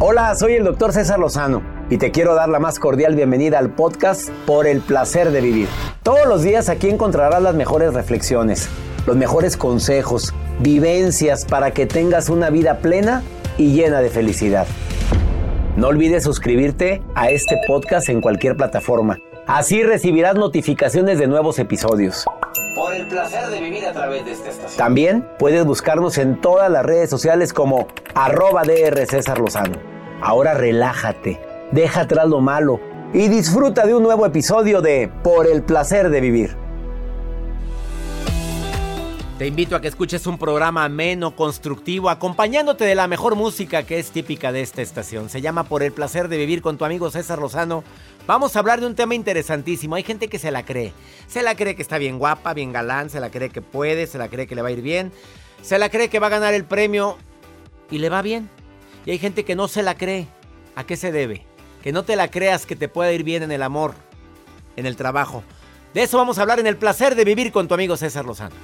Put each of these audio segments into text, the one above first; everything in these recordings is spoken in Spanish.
Hola, soy el doctor César Lozano y te quiero dar la más cordial bienvenida al podcast Por el placer de vivir. Todos los días aquí encontrarás las mejores reflexiones, los mejores consejos, vivencias para que tengas una vida plena y llena de felicidad. No olvides suscribirte a este podcast en cualquier plataforma. Así recibirás notificaciones de nuevos episodios. Por el placer de vivir a través de esta estación. También puedes buscarnos en todas las redes sociales como arroba DR César Lozano. Ahora relájate, deja atrás lo malo y disfruta de un nuevo episodio de Por el placer de vivir. Te invito a que escuches un programa ameno, constructivo, acompañándote de la mejor música que es típica de esta estación. Se llama Por el placer de vivir con tu amigo César Lozano. Vamos a hablar de un tema interesantísimo. Hay gente que se la cree. Se la cree que está bien guapa, bien galán, se la cree que puede, se la cree que le va a ir bien, se la cree que va a ganar el premio y le va bien. Y hay gente que no se la cree. ¿A qué se debe? Que no te la creas que te pueda ir bien en el amor, en el trabajo. De eso vamos a hablar en el placer de vivir con tu amigo César Lozano.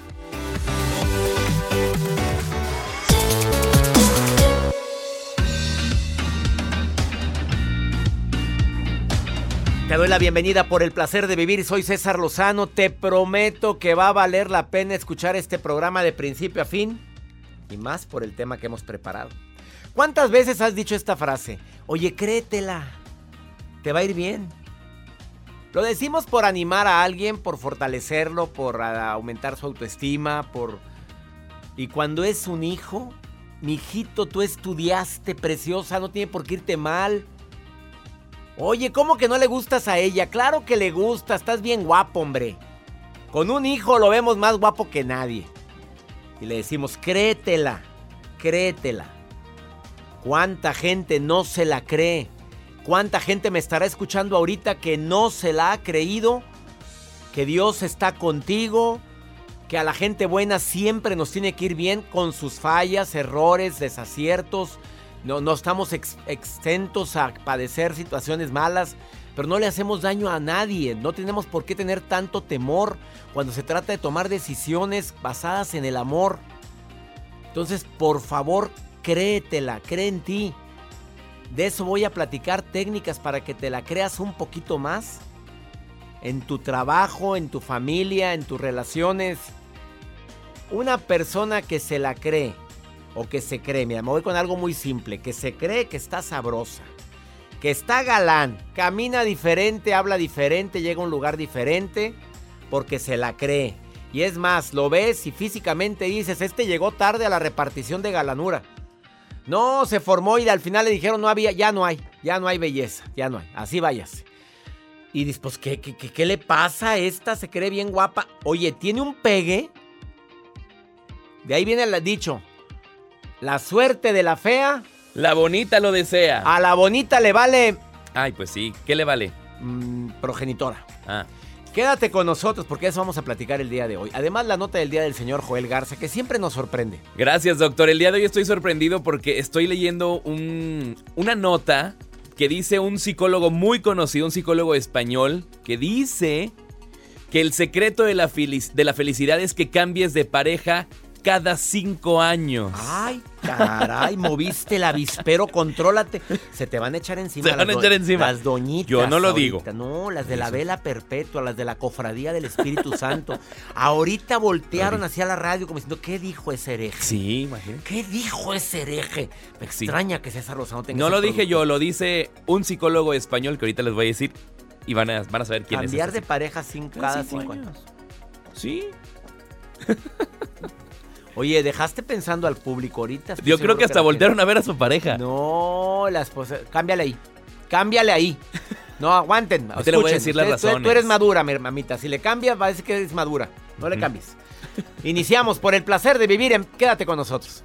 Te doy la bienvenida por el placer de vivir. Soy César Lozano. Te prometo que va a valer la pena escuchar este programa de principio a fin. Y más por el tema que hemos preparado. ¿Cuántas veces has dicho esta frase? Oye, créetela. Te va a ir bien. Lo decimos por animar a alguien, por fortalecerlo, por aumentar su autoestima, por... Y cuando es un hijo, mi hijito, tú estudiaste, preciosa, no tiene por qué irte mal. Oye, ¿cómo que no le gustas a ella? Claro que le gusta, estás bien guapo, hombre. Con un hijo lo vemos más guapo que nadie. Y le decimos, créetela, créetela. ¿Cuánta gente no se la cree? ¿Cuánta gente me estará escuchando ahorita que no se la ha creído? Que Dios está contigo, que a la gente buena siempre nos tiene que ir bien con sus fallas, errores, desaciertos, no, no estamos exentos a padecer situaciones malas, pero no le hacemos daño a nadie. No tenemos por qué tener tanto temor cuando se trata de tomar decisiones basadas en el amor. Entonces, por favor, créetela, cree en ti. De eso voy a platicar técnicas para que te la creas un poquito más. En tu trabajo, en tu familia, en tus relaciones. Una persona que se la cree o que se cree, mira, me voy con algo muy simple, que se cree que está sabrosa, que está galán, camina diferente, habla diferente, llega a un lugar diferente, porque se la cree. Y es más, lo ves y físicamente dices, este llegó tarde a la repartición de galanura. No, se formó y al final le dijeron, no había, ya no hay, ya no hay belleza, ya no hay, así váyase. Y dices, pues, ¿qué, qué, qué, qué le pasa a esta? Se cree bien guapa. Oye, tiene un pegue. De ahí viene el dicho, la suerte de la fea. La bonita lo desea. A la bonita le vale Ay, pues sí. ¿Qué le vale? mm, progenitora. Ah, Quédate con nosotros porque eso vamos a platicar el día de hoy. Además, la nota del día del señor Joel Garza, que siempre nos sorprende. gracias, doctor. El día de hoy estoy sorprendido porque estoy leyendo un- una nota que dice un psicólogo muy conocido, un psicólogo español, que dice que el secreto de la, de la felicidad es que cambies de pareja cada cinco años. Ay, caray, moviste el avispero, contrólate. Se te van a echar encima. Se van a echar encima. Las doñitas. Yo no lo ahorita. No, las de la vela perpetua, las de la cofradía del Espíritu Santo. Ahorita voltearon hacia la radio como diciendo, ¿qué dijo ese hereje? Sí, imagínate. ¿Qué dijo ese hereje? Me Sí. extraña que César Lozano tenga No ese lo dije producto. yo, lo dice un psicólogo español que ahorita les voy a decir y van a, van a saber quién Cambiar es. de este pareja cinco, Cada cinco cinco años. Sí. Oye, dejaste pensando al público ahorita. Yo creo que hasta voltearon a ver a su pareja. No, la esposa. Cámbiale ahí. Cámbiale ahí. No, aguanten. Ahorita le voy a decir las Usted- tú- Tú, razones. eres madura, mi mamita. Si le cambias, va a decir que eres madura. No le cambies. Iniciamos por el placer de vivir. en- Quédate con nosotros.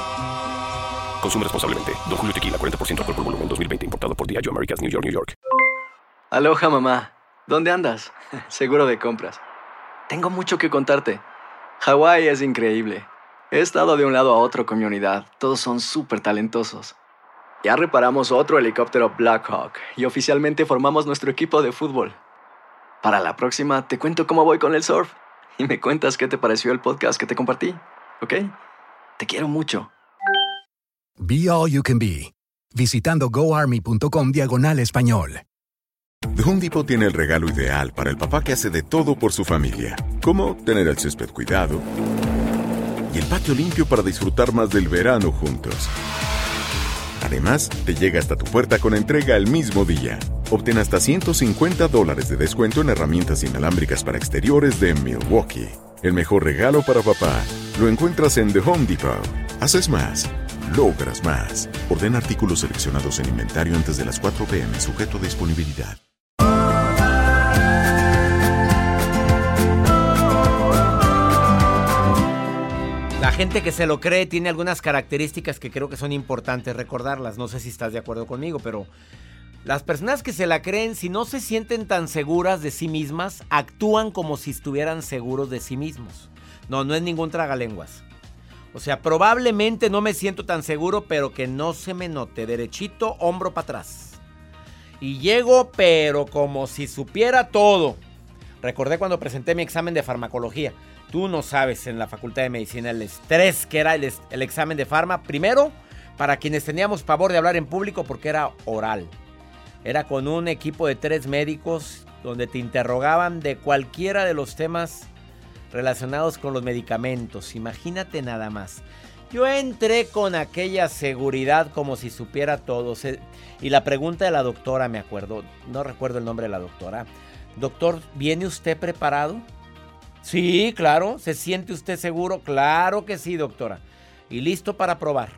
Consume responsablemente. Don Julio Tequila, 40% alcohol por volumen, 2020. Importado por Diageo Americas, New York, New York. Aloha mamá, ¿dónde andas? Seguro de compras. Tengo mucho que contarte. Hawái es increíble. He estado de un lado a otro con mi unidad. Todos son súper talentosos. Ya reparamos otro helicóptero Blackhawk y oficialmente formamos nuestro equipo de fútbol. Para la próxima te cuento cómo voy con el surf y me cuentas qué te pareció el podcast que te compartí, ¿ok? Te quiero mucho. Be All You Can Be, visitando goarmy.com diagonal español. The Home Depot tiene el regalo ideal para el papá que hace de todo por su familia, como tener el césped cuidado y el patio limpio para disfrutar más del verano juntos. Además, te llega hasta tu puerta con entrega el mismo día. Obtén hasta 150 dólares de descuento en herramientas inalámbricas para exteriores de Milwaukee. El mejor regalo para papá lo encuentras en The Home Depot. Haces más, logras más. Ordena artículos seleccionados en inventario antes de las 4 pm, sujeto a disponibilidad. La gente que se lo cree tiene algunas características que creo que son importantes recordarlas. No sé si estás de acuerdo conmigo, pero las personas que se la creen, si no se sienten tan seguras de sí mismas, actúan como si estuvieran seguros de sí mismos. No, no es ningún tragalenguas. O sea, probablemente no me siento tan seguro, pero que no se me note. Derechito, hombro para atrás. Y llego, pero como si supiera todo. Recordé cuando presenté mi examen de farmacología. Tú no sabes en la Facultad de Medicina el estrés que era el, examen de farma. Primero, para quienes teníamos pavor de hablar en público porque era oral. Era con un equipo de tres médicos donde te interrogaban de cualquiera de los temas relacionados con los medicamentos. Imagínate nada más. Yo entré con aquella seguridad como si supiera todo. Y la pregunta de la doctora, me acuerdo, no recuerdo el nombre de la doctora. Doctor, ¿viene usted preparado? Sí, claro. ¿Se siente usted seguro? Claro que sí, doctora. Y listo para probar.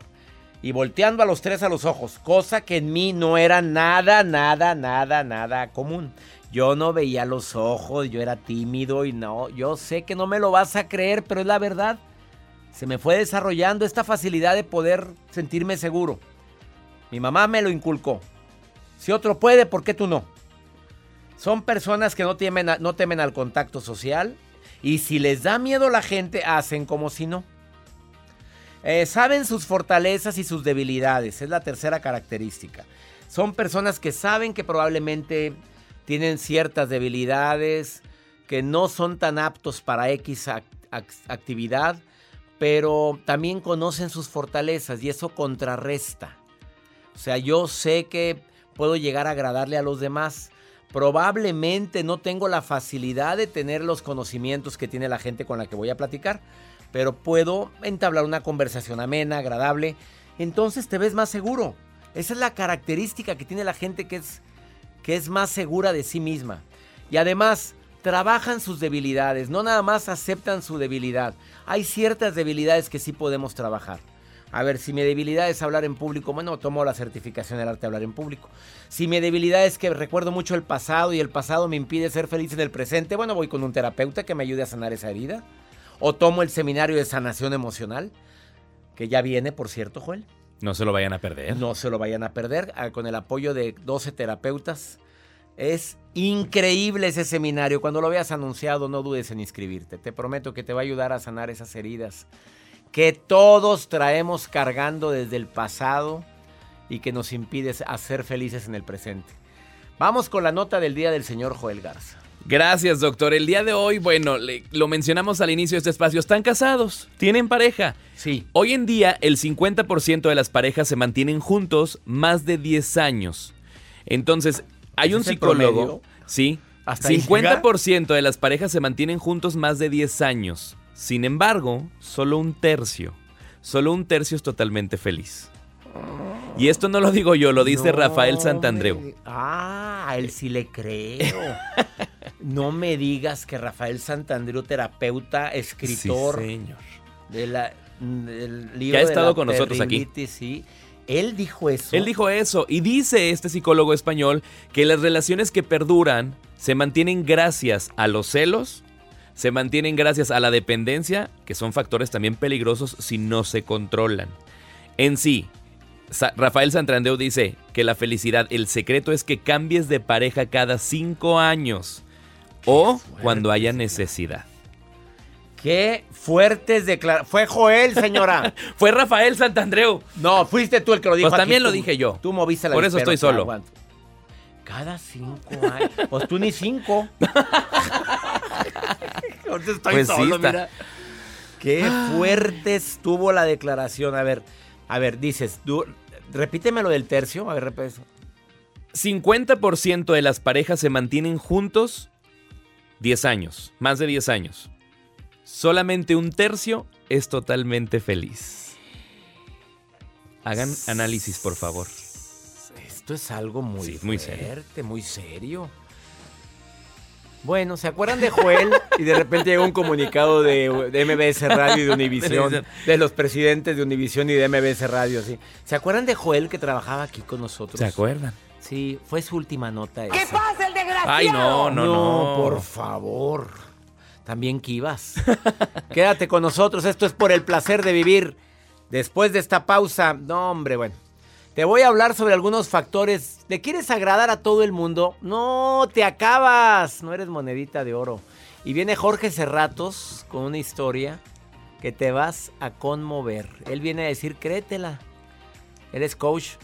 Y volteando a los tres a los ojos, cosa que en mí no era nada, nada, nada, nada común. Yo no veía los ojos, yo era tímido y no, yo sé que no me lo vas a creer, pero es la verdad. Se me fue desarrollando esta facilidad de poder sentirme seguro. Mi mamá me lo inculcó. Si otro puede, ¿por qué tú no? Son personas que no temen, al contacto social y si les da miedo la gente, hacen como si no. Eh, saben sus fortalezas y sus debilidades, es la tercera característica. Son personas que saben que probablemente tienen ciertas debilidades, que no son tan aptos para X actividad, pero también conocen sus fortalezas y eso contrarresta. O sea, yo sé que puedo llegar a agradarle a los demás. Probablemente no tengo la facilidad de tener los conocimientos que tiene la gente con la que voy a platicar, pero puedo entablar una conversación amena, agradable. Entonces te ves más seguro. Esa es la característica que tiene la gente que es, que es más segura de sí misma. Y además, trabajan sus debilidades, no nada más aceptan su debilidad. Hay ciertas debilidades que sí podemos trabajar. A ver, si mi debilidad es hablar en público, bueno, tomo la certificación del arte de hablar en público. Si mi debilidad es que recuerdo mucho el pasado y el pasado me impide ser feliz en el presente, bueno, voy con un terapeuta que me ayude a sanar esa herida. O tomo el seminario de sanación emocional, que ya viene, por cierto, Joel. No se lo vayan a perder. No se lo vayan a perder, ah, con el apoyo de 12 terapeutas. Es increíble ese seminario. Cuando lo veas anunciado, no dudes en inscribirte. Te prometo que te va a ayudar a sanar esas heridas que todos traemos cargando desde el pasado y que nos impide ser felices en el presente. Vamos con la nota del día del señor Joel Garza. Gracias, doctor. El día de hoy, bueno, lo mencionamos al inicio de este espacio, están casados, tienen pareja. Sí. Hoy en día, el 50% de las parejas se mantienen juntos más de 10 años. Entonces, hay un psicólogo. Sí. ¿Hasta 50% de las parejas se mantienen juntos más de 10 años. Sin embargo, solo un tercio, solo un tercio es totalmente feliz. Y esto no lo digo yo, lo dice Rafael Santandreu. Ah, él sí le creo. no me digas que Rafael Santandreu, terapeuta, escritor. señor. De la, del libro que ha estado con nosotros aquí. Sí. Él dijo eso. Él dijo eso. Y dice este psicólogo español que las relaciones que perduran se mantienen gracias a los celos, se mantienen gracias a la dependencia, que son factores también peligrosos si no se controlan. En sí, Rafael Santrandeu dice que la felicidad, el secreto es que cambies de pareja cada cinco años o cuando haya necesidad. Qué fuertes declaraciones. Fue Joel, señora. Fue Rafael Santandreu. No, fuiste tú el que lo dijo. Pues también lo dije yo. Tú moviste la Por eso estoy solo. Cada cinco años. Pues tú ni cinco. estoy pues solo, mira. Qué fuerte estuvo la declaración. A ver, a ver, dices, repíteme lo del tercio. A ver, repito. 50% de las parejas se mantienen juntos 10 años, más de 10 años. Solamente un tercio es totalmente feliz. Hagan análisis, por favor. Esto es algo muy, muy fuerte, muy serio. Bueno, ¿se acuerdan de Joel? Y de repente llegó un comunicado de, MBS Radio y de Univisión, de los presidentes de Univisión y de MBS Radio, sí. ¿Se acuerdan de Joel que trabajaba aquí con nosotros? ¿Se acuerdan? Sí, fue su última nota. ¿Qué pasa? Ay, no, no, no. No, por favor. También que ibas. Quédate con nosotros, esto es por el placer de vivir. Después de esta pausa, no, hombre, bueno. Te voy a hablar sobre algunos factores. ¿Le quieres agradar a todo el mundo? No, te acabas. No eres monedita de oro. Y viene Jorge Cerratos con una historia que te vas a conmover. Él viene a decir, créetela. Él es coach.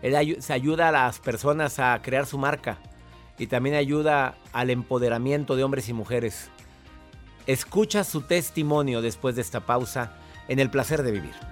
Él se ayuda a las personas a crear su marca. Y también ayuda al empoderamiento de hombres y mujeres. Escucha su testimonio después de esta pausa en el placer de vivir.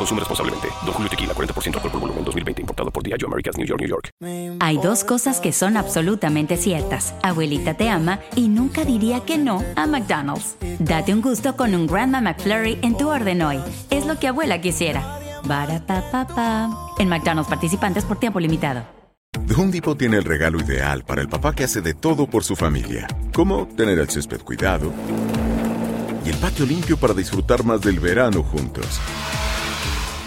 Consume responsablemente. Don Julio Tequila, 40% alcohol por volumen, 2020. Importado por Diageo Americas, New York, New York. Hay dos cosas que son absolutamente ciertas. Abuelita te ama y nunca diría que no a McDonald's. Date un gusto con un Grandma McFlurry en tu orden hoy. Es lo que abuela quisiera. Barata En McDonald's participantes por tiempo limitado. The Home Depot tiene el regalo ideal para el papá que hace de todo por su familia. Como tener el césped cuidado y el patio limpio para disfrutar más del verano juntos.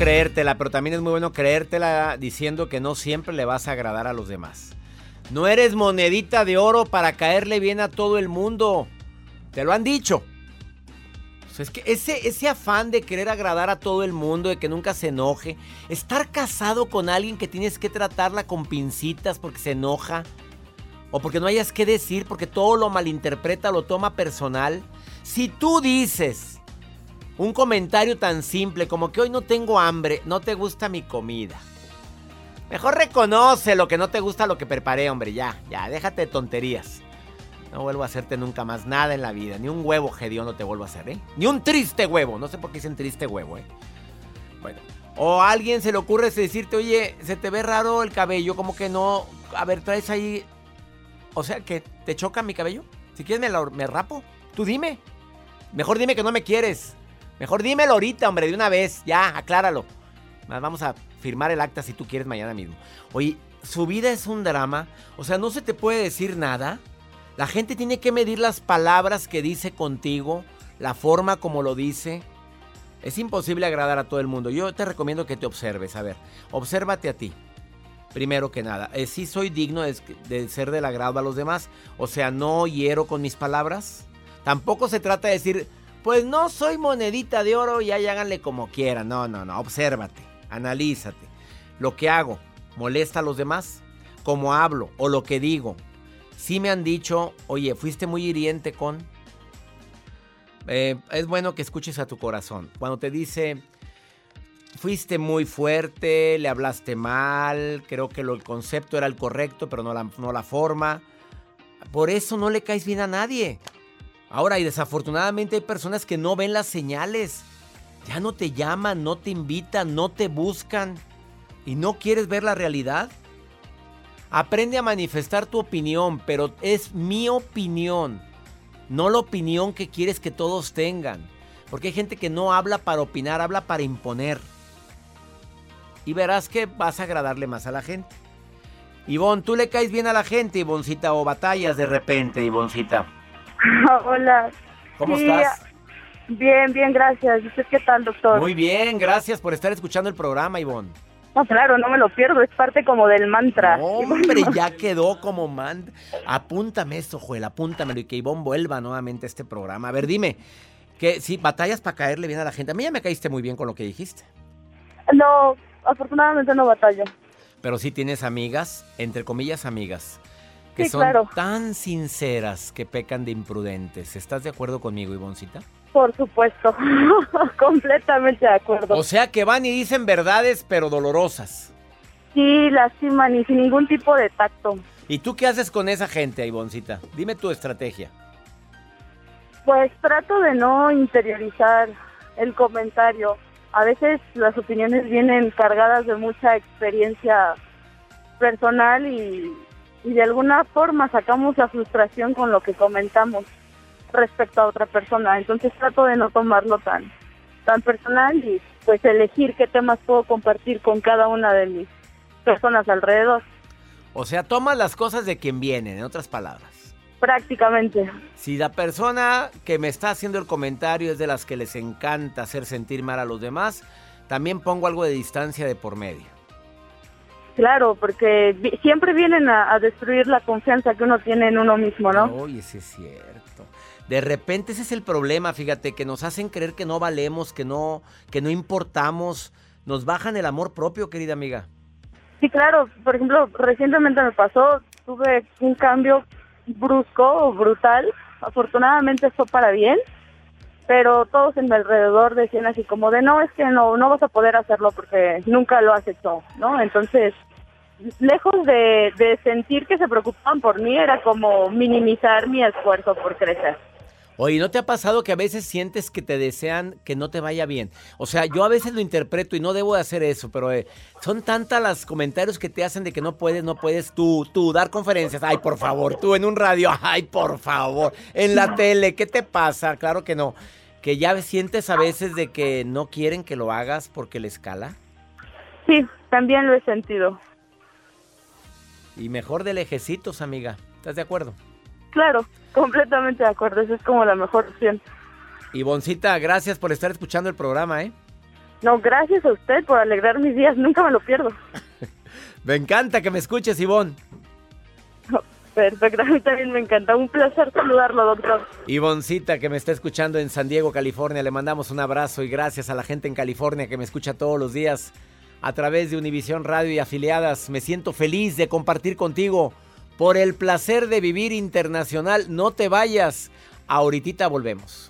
Creértela, pero también es muy bueno creértela diciendo que no siempre le vas a agradar a los demás. No eres monedita de oro para caerle bien a todo el mundo. Te lo han dicho. Es que ese, ese afán de querer agradar a todo el mundo, de que nunca se enoje, estar casado con alguien que tienes que tratarla con pincitas porque se enoja, o porque no hayas que decir, porque todo lo malinterpreta, lo toma personal. Si tú dices un comentario tan simple como que hoy no tengo hambre, no te gusta mi comida. Mejor reconoce lo que no te gusta lo que preparé, hombre, ya, ya, déjate de tonterías. No vuelvo a hacerte nunca más nada en la vida. Ni un huevo no te vuelvo a hacer, ¿eh? Ni un triste huevo. No sé por qué dicen triste huevo, ¿eh? Bueno. O a alguien se le ocurre decirte, oye, se te ve raro el cabello, como que no. A ver, traes ahí. O sea, que te choca mi cabello. Si quieres, me rapo. Tú dime. Mejor dime que no me quieres. Mejor dímelo ahorita, hombre, de una vez. Ya, acláralo. Vamos a firmar el acta si tú quieres mañana mismo. Oye, su vida es un drama. O sea, no se te puede decir nada. La gente tiene que medir las palabras que dice contigo, la forma como lo dice. Es imposible agradar a todo el mundo. Yo te recomiendo que te observes. A ver, obsérvate a ti. Primero que nada, eh, ¿sí soy digno de, de ser del agrado a los demás? O sea, ¿no hiero con mis palabras? Tampoco se trata de decir, pues no soy monedita de oro y ahí háganle como quieran. No, no, no, obsérvate, analízate. Lo que hago, ¿molesta a los demás? ¿Cómo hablo o lo que digo? Sí me han dicho, oye, fuiste muy hiriente con... Eh, es bueno que escuches a tu corazón. Cuando te dice, fuiste muy fuerte, le hablaste mal, creo que el concepto era el correcto, pero no la, no la forma. Por eso no le caes bien a nadie. Ahora, y desafortunadamente hay personas que no ven las señales. Ya no te llaman, no te invitan, no te buscan. ¿Y no quieres ver la realidad? Aprende a manifestar tu opinión, pero es mi opinión, no la opinión que quieres que todos tengan. Porque hay gente que no habla para opinar, habla para imponer. Y verás que vas a agradarle más a la gente. Ivonne, ¿tú le caes bien a la gente, Ivoncita, o batallas de repente, Ivoncita? Hola. ¿Cómo Sí, estás? Bien, bien, gracias. ¿Y usted qué tal, doctor? Muy bien, gracias por estar escuchando el programa, Ivonne. No, claro, no me lo pierdo, es parte como del mantra. Hombre, ya quedó como man. Apúntame esto, Joel, apúntamelo y que Ivonne vuelva nuevamente a este programa. A ver, dime, que si batallas para caerle bien a la gente. A mí ya me caíste muy bien con lo que dijiste. No, afortunadamente no batallo. Pero sí tienes amigas, entre comillas amigas, que Sí, son claro. tan sinceras que pecan de imprudentes. ¿Estás de acuerdo conmigo, Ivoncita? Por supuesto, completamente de acuerdo. O sea que van y dicen verdades, pero dolorosas. Sí, lastiman y sin ningún tipo de tacto. ¿Y tú qué haces con esa gente, Ivoncita? Dime tu estrategia. Pues trato de no interiorizar el comentario. A veces las opiniones vienen cargadas de mucha experiencia personal y, y de alguna forma sacamos la frustración con lo que comentamos respecto a otra persona. Entonces trato de no tomarlo tan, tan personal y pues elegir qué temas puedo compartir con cada una de mis personas alrededor. O sea, tomas las cosas de quien vienen, en otras palabras. Prácticamente. Si la persona que me está haciendo el comentario es de las que les encanta hacer sentir mal a los demás, también pongo algo de distancia de por medio. Claro, porque vi- siempre vienen a, a destruir la confianza que uno tiene en uno mismo, ¿no? Oye, sí es cierto. De repente ese es el problema, fíjate, que nos hacen creer que no valemos, que no, que no importamos. Nos bajan el amor propio, querida amiga. Sí, claro. Por ejemplo, recientemente me pasó, tuve un cambio brusco o brutal. Afortunadamente fue para bien, pero todos en mi alrededor decían así como de no, es que no, no vas a poder hacerlo porque nunca lo has hecho, ¿no? Entonces, lejos de, de sentir que se preocupaban por mí, era como minimizar mi esfuerzo por crecer. Oye, ¿no te ha pasado que a veces sientes que te desean que no te vaya bien? O sea, yo a veces lo interpreto y no debo de hacer eso, pero eh, son tantas los comentarios que te hacen de que no puedes, no puedes tú, tú dar conferencias. Ay, por favor, tú en un radio, ay, por favor, en la tele, ¿qué te pasa? Claro que no. Que ya sientes a veces de que no quieren que lo hagas porque les cala. Sí, también lo he sentido. Y mejor de lejecitos, amiga. ¿Estás de acuerdo? Claro, completamente de acuerdo. Esa es como la mejor opción. Ivoncita, gracias por estar escuchando el programa, ¿eh? No, gracias a usted por alegrar mis días. Nunca me lo pierdo. Me encanta que me escuches, Ivonne. Perfecto, a mí también me encanta. Un placer saludarlo, doctor. Ivoncita, que me está escuchando en San Diego, California, le mandamos un abrazo y gracias a la gente en California que me escucha todos los días a través de Univisión Radio y afiliadas. Me siento feliz de compartir contigo por el placer de vivir internacional. No te vayas. Ahorita volvemos.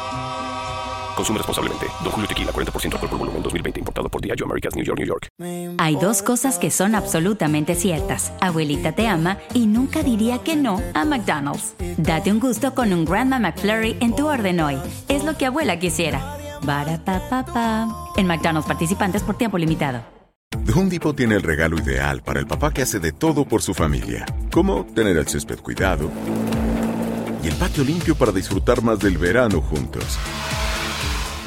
Consume responsablemente. Don Julio Tequila, 40% alcohol por volumen, 2020. Importado por Diageo Americas, New York, New York. Hay dos cosas que son absolutamente ciertas. Abuelita te ama y nunca diría que no a McDonald's. Date un gusto con un Grandma McFlurry en tu orden hoy. Es lo que abuela quisiera. Barapapapa. En McDonald's participantes por tiempo limitado. The Home Depot tiene el regalo ideal para el papá que hace de todo por su familia, como tener el césped cuidado y el patio limpio para disfrutar más del verano juntos.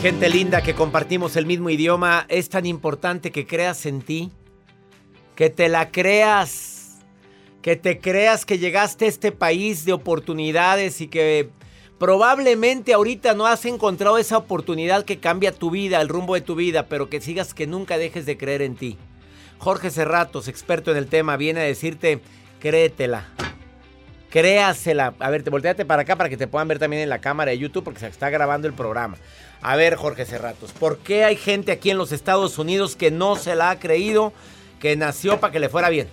Gente linda que compartimos el mismo idioma, es tan importante que creas en ti, que te la creas, que te creas que llegaste a este país de oportunidades y que probablemente ahorita no has encontrado esa oportunidad que cambia tu vida, el rumbo de tu vida, pero que sigas que nunca dejes de creer en ti. Jorge Serratos, experto en el tema, viene a decirte, créetela. Créasela. A ver, te volteate para acá para que te puedan ver también en la cámara de YouTube porque se está grabando el programa. A ver, Jorge Serratos, ¿por qué hay gente aquí en los Estados Unidos que no se la ha creído, que nació para que le fuera bien?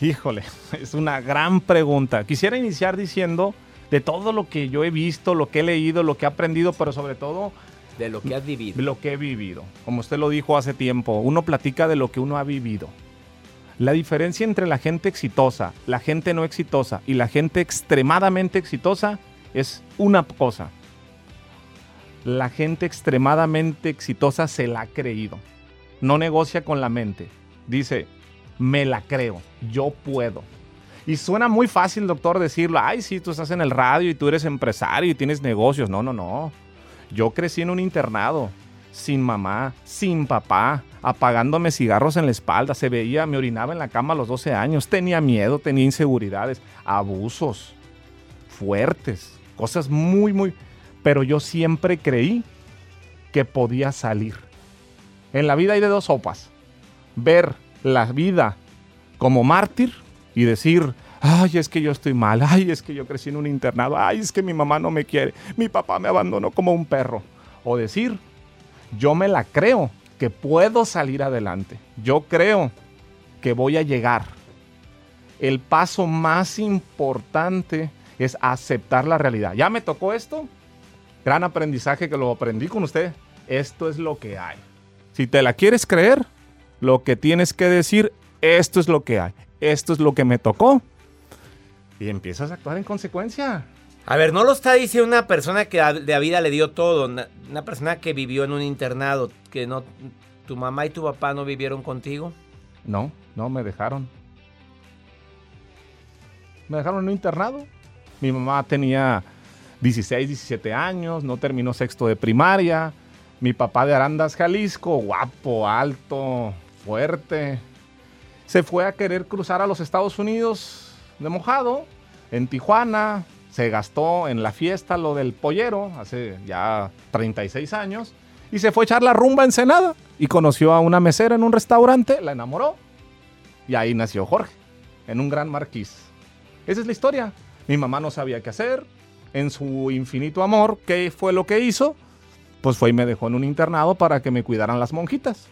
Híjole, es una gran pregunta. Quisiera iniciar diciendo de todo lo que yo he visto, lo que he leído, lo que he aprendido, pero sobre todo De lo que has vivido. lo que he vivido. Como usted lo dijo hace tiempo, uno platica de lo que uno ha vivido. La diferencia entre la gente exitosa, la gente no exitosa y la gente extremadamente exitosa es una cosa. La gente extremadamente exitosa se la ha creído. No negocia con la mente. Dice, me la creo, yo puedo. Y suena muy fácil, doctor, decirlo. Ay, sí, tú estás en el radio y tú eres empresario y tienes negocios. No, no, no. Yo crecí en un internado, sin mamá, sin papá, apagándome cigarros en la espalda, se veía, me orinaba en la cama a los 12 años, tenía miedo, tenía inseguridades, abusos fuertes, cosas muy, muy... Pero yo siempre creí que podía salir. En la vida hay de dos sopas. Ver la vida como mártir y decir, ay, es que yo estoy mal, ay, es que yo crecí en un internado, ay, es que mi mamá no me quiere, mi papá me abandonó como un perro. O decir, yo me la creo que puedo salir adelante, yo creo que voy a llegar. El paso más importante es aceptar la realidad. Ya me tocó esto, gran aprendizaje que lo aprendí con usted. Esto es lo que hay. Si te la quieres creer, lo que tienes que decir, esto es lo que hay, esto es lo que me tocó. Y empiezas a actuar en consecuencia. A ver, no lo está diciendo una persona que de a vida le dio todo, una, una, persona que vivió en un internado, que no, tu mamá y tu papá no vivieron contigo. No, no me dejaron. Me dejaron en un internado. Mi mamá tenía 16, 17 años, no terminó sexto de primaria. Mi papá de Arandas, Jalisco, guapo, alto, fuerte. Se fue a querer cruzar a los Estados Unidos de mojado, en Tijuana. Se gastó en la fiesta lo del pollero, hace ya 36 años. Y se fue a echar la rumba en Senada. Y conoció a una mesera en un restaurante, la enamoró. Y ahí nació Jorge, en un gran marquís. Esa es la historia. Mi mamá no sabía qué hacer. En su infinito amor, ¿qué fue lo que hizo? Pues fue y me dejó en un internado para que me cuidaran las monjitas.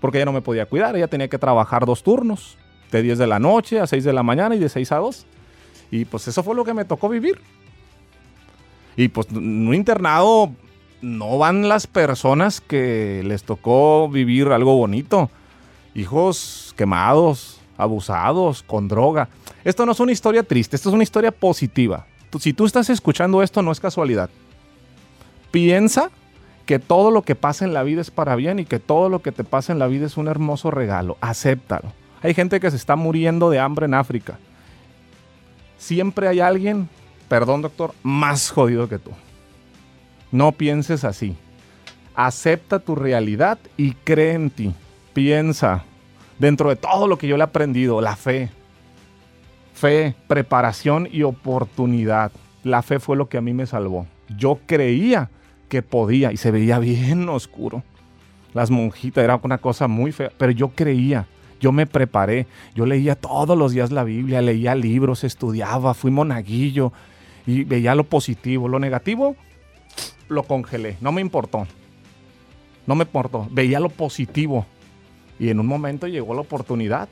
Porque ella no me podía cuidar, ella tenía que trabajar dos turnos, de 10 de la noche a 6 de la mañana y de 6 a 2. Y pues eso fue lo que me tocó vivir. Y pues en un internado no van las personas que les tocó vivir algo bonito. Hijos quemados, abusados, con droga. Esto no es una historia triste, esto es una historia positiva. Si tú estás escuchando esto, no es casualidad. Piensa que todo lo que pasa en la vida es para bien y que todo lo que te pasa en la vida es un hermoso regalo. Acéptalo. Hay gente que se está muriendo de hambre en África. Siempre hay alguien, perdón doctor, más jodido que tú. No pienses así. Acepta tu realidad y cree en ti. Piensa dentro de todo lo que yo le he aprendido, la fe. Fe, preparación y oportunidad. La fe fue lo que a mí me salvó. Yo creía que podía y se veía bien oscuro. Las monjitas era una cosa muy fea, pero yo creía, yo me preparé, yo leía todos los días la Biblia, leía libros, estudiaba, fui monaguillo y veía lo positivo. Lo negativo lo congelé, no me importó. No me importó, veía lo positivo. Y en un momento llegó la oportunidad.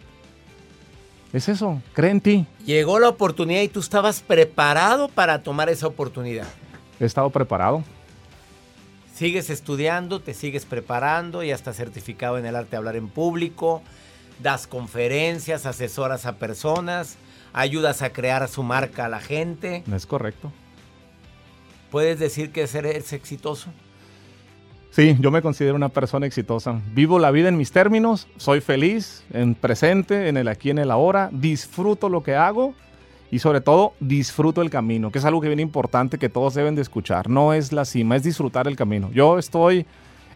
Es eso, cree en ti. Llegó la oportunidad y tú estabas preparado para tomar esa oportunidad. He estado preparado. Sigues estudiando, te sigues preparando, ya estás certificado en el arte de hablar en público, das conferencias, asesoras a personas, ayudas a crear su marca a la gente. Es correcto. ¿Puedes decir que eres exitoso? Sí, yo me considero una persona exitosa. Vivo la vida en mis términos, soy feliz, en presente, en el aquí, en el ahora, disfruto lo que hago y sobre todo disfruto el camino, que es algo que viene importante que todos deben de escuchar. No es la cima, es disfrutar el camino. Yo estoy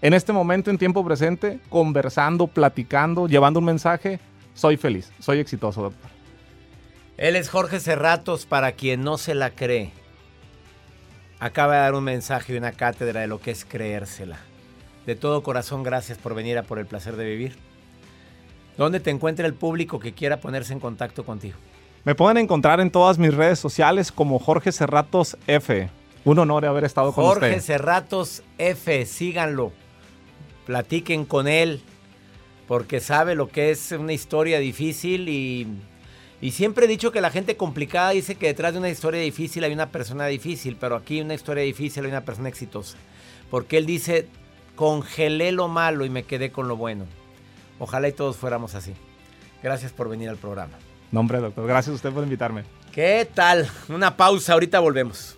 en este momento, en tiempo presente, conversando, platicando, llevando un mensaje. Soy feliz, soy exitoso, doctor. Él es Jorge Cerratos, para quien no se la cree. Acaba de dar un mensaje y una cátedra de lo que es creérsela. De todo corazón, gracias por venir a Por el Placer de Vivir. ¿Dónde te encuentra el público que quiera ponerse en contacto contigo? Me pueden encontrar en todas mis redes sociales como Jorge Cerratos F. Un honor haber estado con Jorge usted. Jorge Cerratos F, síganlo. Platiquen con él, porque sabe lo que es una historia difícil y, y siempre he dicho que la gente complicada dice que detrás de una historia difícil hay una persona difícil, pero aquí una historia difícil hay una persona exitosa. Porque él dice, congelé lo malo y me quedé con lo bueno. Ojalá y todos fuéramos así. Gracias por venir al programa. Nombre, doctor. Gracias a usted por invitarme. ¿Qué tal? Una pausa, ahorita volvemos.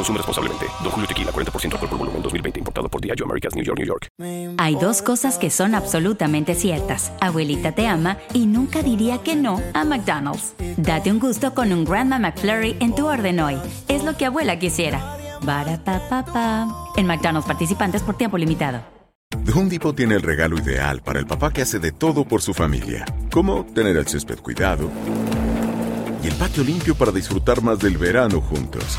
Consume responsablemente. Don Julio Tequila, 40% alcohol por volumen, 2020. Importado por Diageo Americas, New York, New York. Hay dos cosas que son absolutamente ciertas. Abuelita te ama y nunca diría que no a McDonald's. Date un gusto con un Grandma McFlurry en tu orden hoy. Es lo que abuela quisiera. Barapapapa. En McDonald's participantes por tiempo limitado. The Home Depot tiene el regalo ideal para el papá que hace de todo por su familia. Como tener el césped cuidado y el patio limpio para disfrutar más del verano juntos.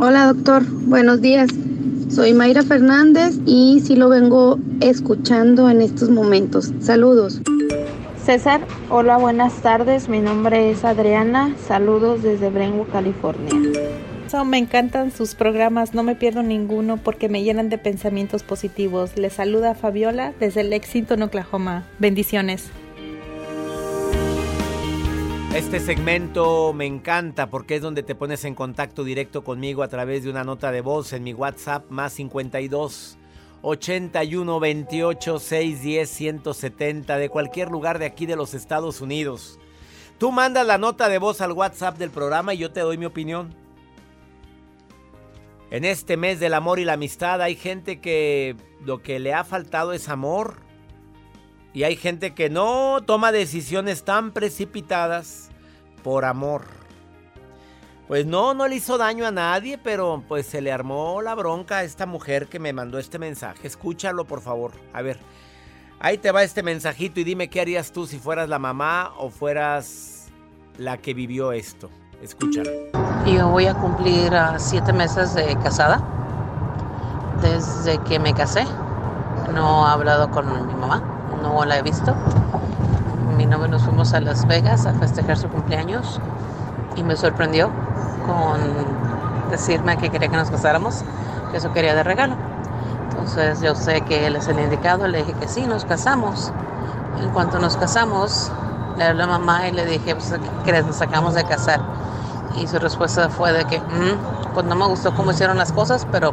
Hola doctor, buenos días. Soy Mayra Fernández y sí lo vengo escuchando en estos momentos. Saludos. César, hola, buenas tardes. Mi nombre es Adriana. Saludos desde Brentwood, California. me encantan sus programas, no me pierdo ninguno porque me llenan de pensamientos positivos. Les saluda Fabiola desde Lexington, Oklahoma. Bendiciones. Este segmento me encanta porque es donde te pones en contacto directo conmigo a través de una nota de voz en mi WhatsApp más 52 81 28 610 170 de cualquier lugar de aquí de los Estados Unidos. Tú mandas la nota de voz al WhatsApp del programa y yo te doy mi opinión. En este mes del amor y la amistad hay gente que lo que le ha faltado es amor y hay gente que no toma decisiones tan precipitadas por amor. Pues no, no le hizo daño a nadie, pero pues se le armó la bronca a esta mujer que me mandó este mensaje. Escúchalo, por favor. A ver, ahí te va este mensajito y dime qué harías tú si fueras la mamá o fueras la que vivió esto. Escúchalo. Yo voy a cumplir siete meses de casada. Desde que me casé, no he hablado con mi mamá no la he visto. Mi novio nos fuimos a Las Vegas a festejar su cumpleaños y me sorprendió con decirme que quería que nos casáramos, que eso quería de regalo. Entonces yo sé que él es el indicado, le dije que sí, nos casamos. En cuanto nos casamos, le hablé a mamá y le dije, pues, ¿qué crees? Nos sacamos de casar. Y su respuesta fue de que, mm, pues no me gustó cómo hicieron las cosas, pero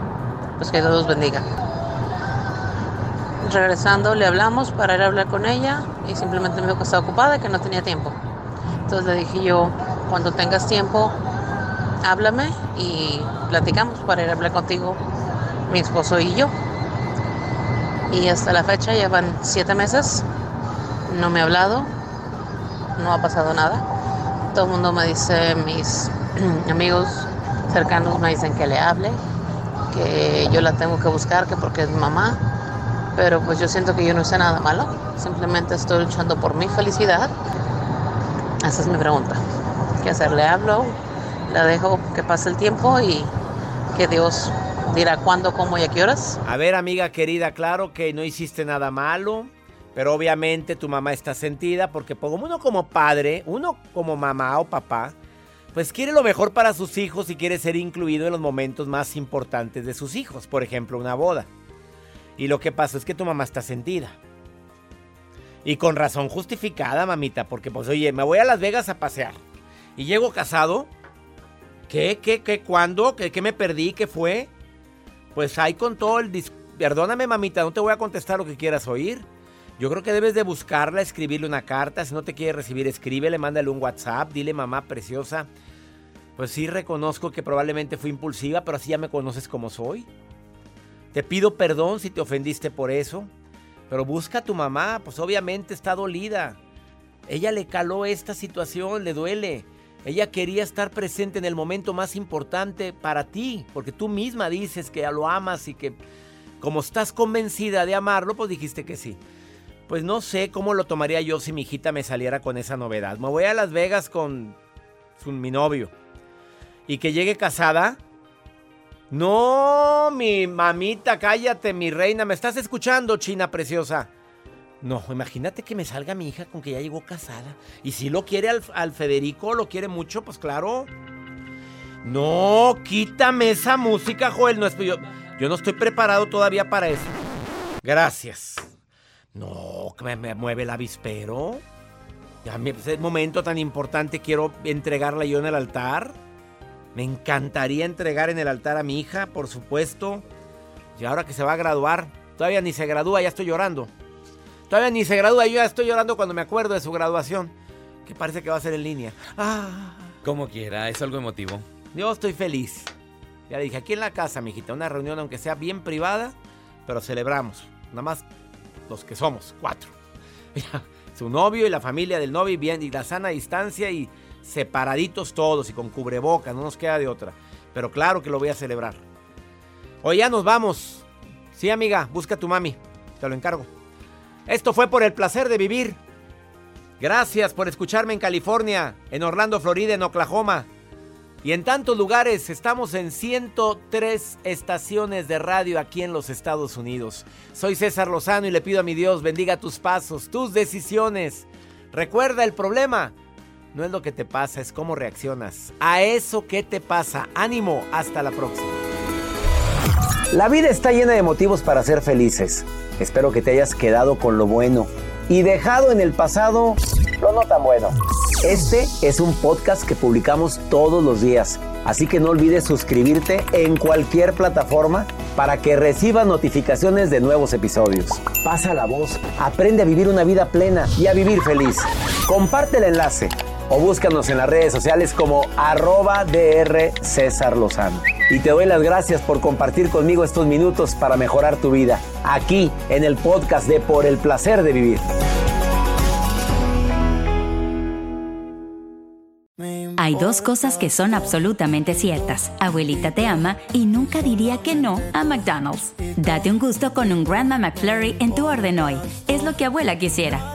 pues que Dios los bendiga regresando le hablamos para ir a hablar con ella y simplemente me dijo que estaba ocupada, que no tenía tiempo. Entonces le dije yo, cuando tengas tiempo, háblame y platicamos para ir a hablar contigo, mi esposo y yo. Y hasta la fecha llevan siete meses, no me ha hablado, no ha pasado nada. Todo el mundo me dice, mis amigos cercanos me dicen que le hable, que yo la tengo que buscar, que porque es mamá pero pues yo siento que yo no hice nada malo, simplemente estoy luchando por mi felicidad. Esa es mi pregunta. ¿Qué hacer? ¿Le hablo? ¿La dejo que pase el tiempo y que Dios dirá cuándo, cómo y a qué horas? A ver, amiga querida, claro que no hiciste nada malo, pero obviamente tu mamá está sentida porque uno como padre, uno como mamá o papá, pues quiere lo mejor para sus hijos y quiere ser incluido en los momentos más importantes de sus hijos, por ejemplo, una boda. Y lo que pasa es que tu mamá está sentida. Y con razón justificada, mamita, porque pues oye, me voy a Las Vegas a pasear. Y llego casado. ¿Qué? ¿Qué? ¿Qué? ¿Cuándo? ¿Qué, qué me perdí? ¿Qué fue? Pues ahí con todo el perdóname mamita, no te voy a contestar lo que quieras oír. Yo creo que debes de buscarla, escribirle una carta. Si no te quiere recibir, escríbele, mándale un WhatsApp, dile mamá preciosa. Pues sí reconozco que probablemente fui impulsiva, pero así ya me conoces como soy. Te pido perdón si te ofendiste por eso. Pero busca a tu mamá, pues obviamente está dolida. Ella le caló esta situación, le duele. Ella quería estar presente en el momento más importante para ti, porque tú misma dices que lo amas y que como estás convencida de amarlo, pues dijiste que sí. Pues no sé cómo lo tomaría yo si mi hijita me saliera con esa novedad. Me voy a Las Vegas con, mi novio. Y que llegue casada. No, mi mamita, cállate, mi reina. ¿Me estás escuchando, China preciosa? No, imagínate que me salga mi hija con que ya llegó casada. Y si lo quiere al, Federico, lo quiere mucho, pues claro. No, quítame esa música, Joel. No, yo, yo no estoy preparado todavía para eso. Gracias. No, que me, mueve el avispero. Ya ese momento tan importante quiero entregarla yo en el altar. Me encantaría entregar en el altar a mi hija, por supuesto. Y ahora que se va a graduar, todavía ni se gradúa, ya estoy llorando. Todavía ni se gradúa, yo ya estoy llorando cuando me acuerdo de su graduación. Que parece que va a ser en línea. Ah. Como quiera, es algo emotivo. Yo estoy feliz. Ya dije, aquí en la casa, mijita, una reunión aunque sea bien privada, pero celebramos. Nada más los que somos, cuatro. Su novio y la familia del novio y bien, y la sana distancia y separaditos todos y con cubreboca, no nos queda de otra. Pero claro que lo voy a celebrar. Hoy ya nos vamos. Sí, amiga, busca a tu mami. Te lo encargo. Esto fue por el placer de vivir. Gracias por escucharme en California, en Orlando, Florida, en Oklahoma. Y en tantos lugares, estamos en 103 estaciones de radio aquí en los Estados Unidos. Soy César Lozano y le pido a mi Dios bendiga tus pasos, tus decisiones. Recuerda el problema. No es lo que te pasa, es cómo reaccionas. A eso que te pasa. Ánimo, hasta la próxima. La vida está llena de motivos para ser felices. Espero que te hayas quedado con lo bueno y dejado en el pasado lo no tan bueno. Este es un podcast que publicamos todos los días, así que no olvides suscribirte en cualquier plataforma para que recibas notificaciones de nuevos episodios. Pasa la voz, aprende a vivir una vida plena y a vivir feliz. Comparte el enlace o búscanos en las redes sociales como arroba DR César Lozano. Y te doy las gracias por compartir conmigo estos minutos para mejorar tu vida, aquí en el podcast de Por el Placer de Vivir. Hay dos cosas que son absolutamente ciertas. Abuelita te ama y nunca diría que no a McDonald's. Date un gusto con un Grandma McFlurry en tu orden hoy. Es lo que abuela quisiera.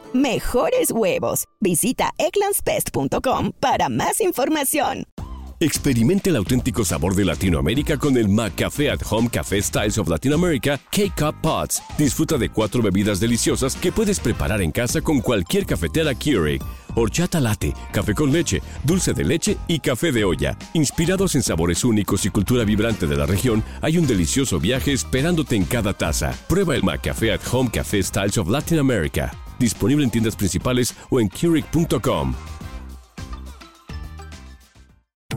mejores huevos. Visita eclansbest.com para más información. Experimente el auténtico sabor de Latinoamérica con el McCafé at Home Café Styles of Latin America K-Cup Pots. Disfruta de cuatro bebidas deliciosas que puedes preparar en casa con cualquier cafetera Keurig. Horchata latte, café con leche, dulce de leche y café de olla. Inspirados en sabores únicos y cultura vibrante de la región, hay un delicioso viaje esperándote en cada taza. Prueba el McCafé at Home Café Styles of Latin America disponible en tiendas principales o en Keurig.com.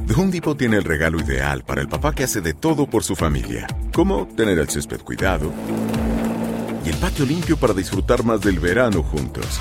The Home tiene el regalo ideal para el papá que hace de todo por su familia, como tener el césped cuidado y el patio limpio para disfrutar más del verano juntos.